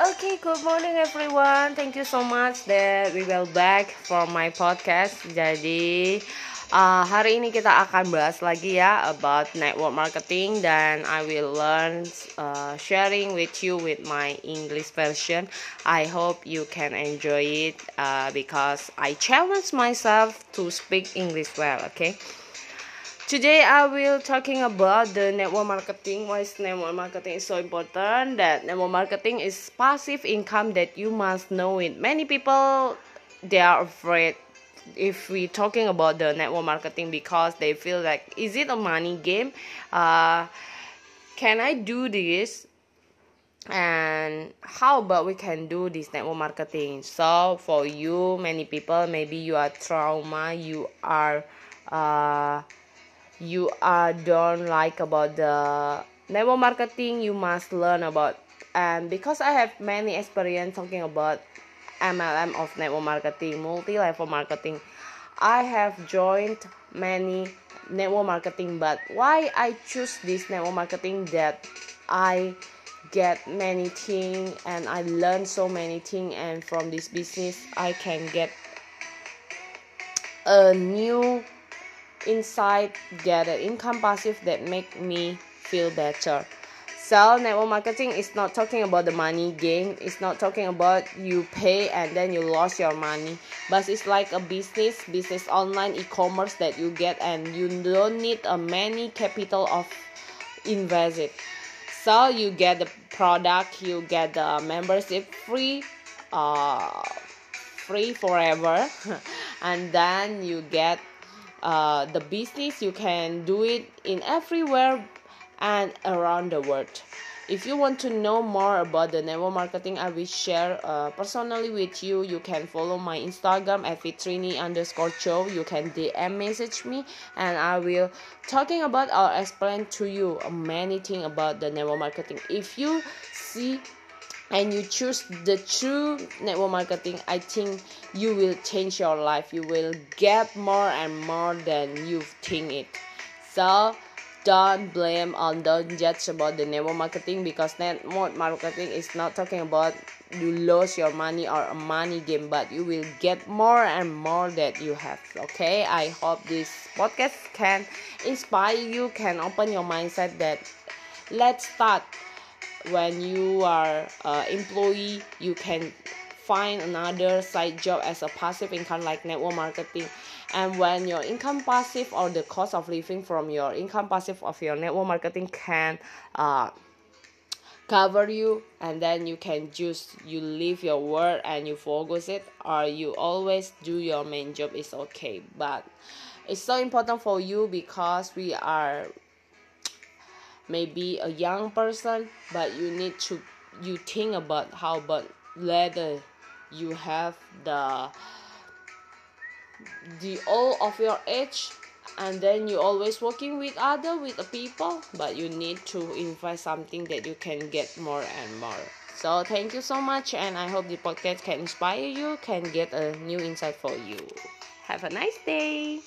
Okay, good morning everyone. Thank you so much that we will back for my podcast. Jadi uh, hari ini kita akan bahas lagi ya about network marketing dan I will learn uh, sharing with you with my English version. I hope you can enjoy it uh, because I challenge myself to speak English well. Okay. Today I will talking about the network marketing. Why is network marketing is so important? That network marketing is passive income that you must know it. Many people they are afraid if we talking about the network marketing because they feel like is it a money game? Uh, can I do this? and how about we can do this network marketing so for you many people maybe you are trauma you are uh you are don't like about the network marketing you must learn about and because i have many experience talking about mlm of network marketing multi-level marketing i have joined many network marketing but why i choose this network marketing that i get many things and i learn so many things and from this business i can get a new inside get an income passive that make me feel better. So network marketing is not talking about the money game it's not talking about you pay and then you lost your money. But it's like a business business online e-commerce that you get and you don't need a many capital of invest so you get the product you get the membership free uh free forever. And then you get uh, the business you can do it in everywhere and around the world. If you want to know more about the network marketing i will share uh, personally with you. You can follow my instagram at vitrini underscore show you can dm message me and i will talking about or explain to you many things about the network marketing. If you see and you choose the true network marketing i think you will change your life. You will get more and more than you think it. So don't blame or don't judge about the network marketing because network marketing is not talking about you lose your money or a money game but you will get more and more that you have okay? I hope this podcast can inspire you can open your mindset that let's start when you are uh, employee you can find another side job as a passive income like network marketing. And when your income passive or the cost of living from your income passive of your network marketing can uh, cover you and then you can just you leave your work and you focus it or you always do your main job is okay. But it's so important for you because we are maybe a young person but you need to you think about how but later you have the the all of your age and then you always working with other with the people but you need to invest something that you can get more and more. So thank you so much and i hope the podcast can inspire you can get a new insight for you. Have a nice day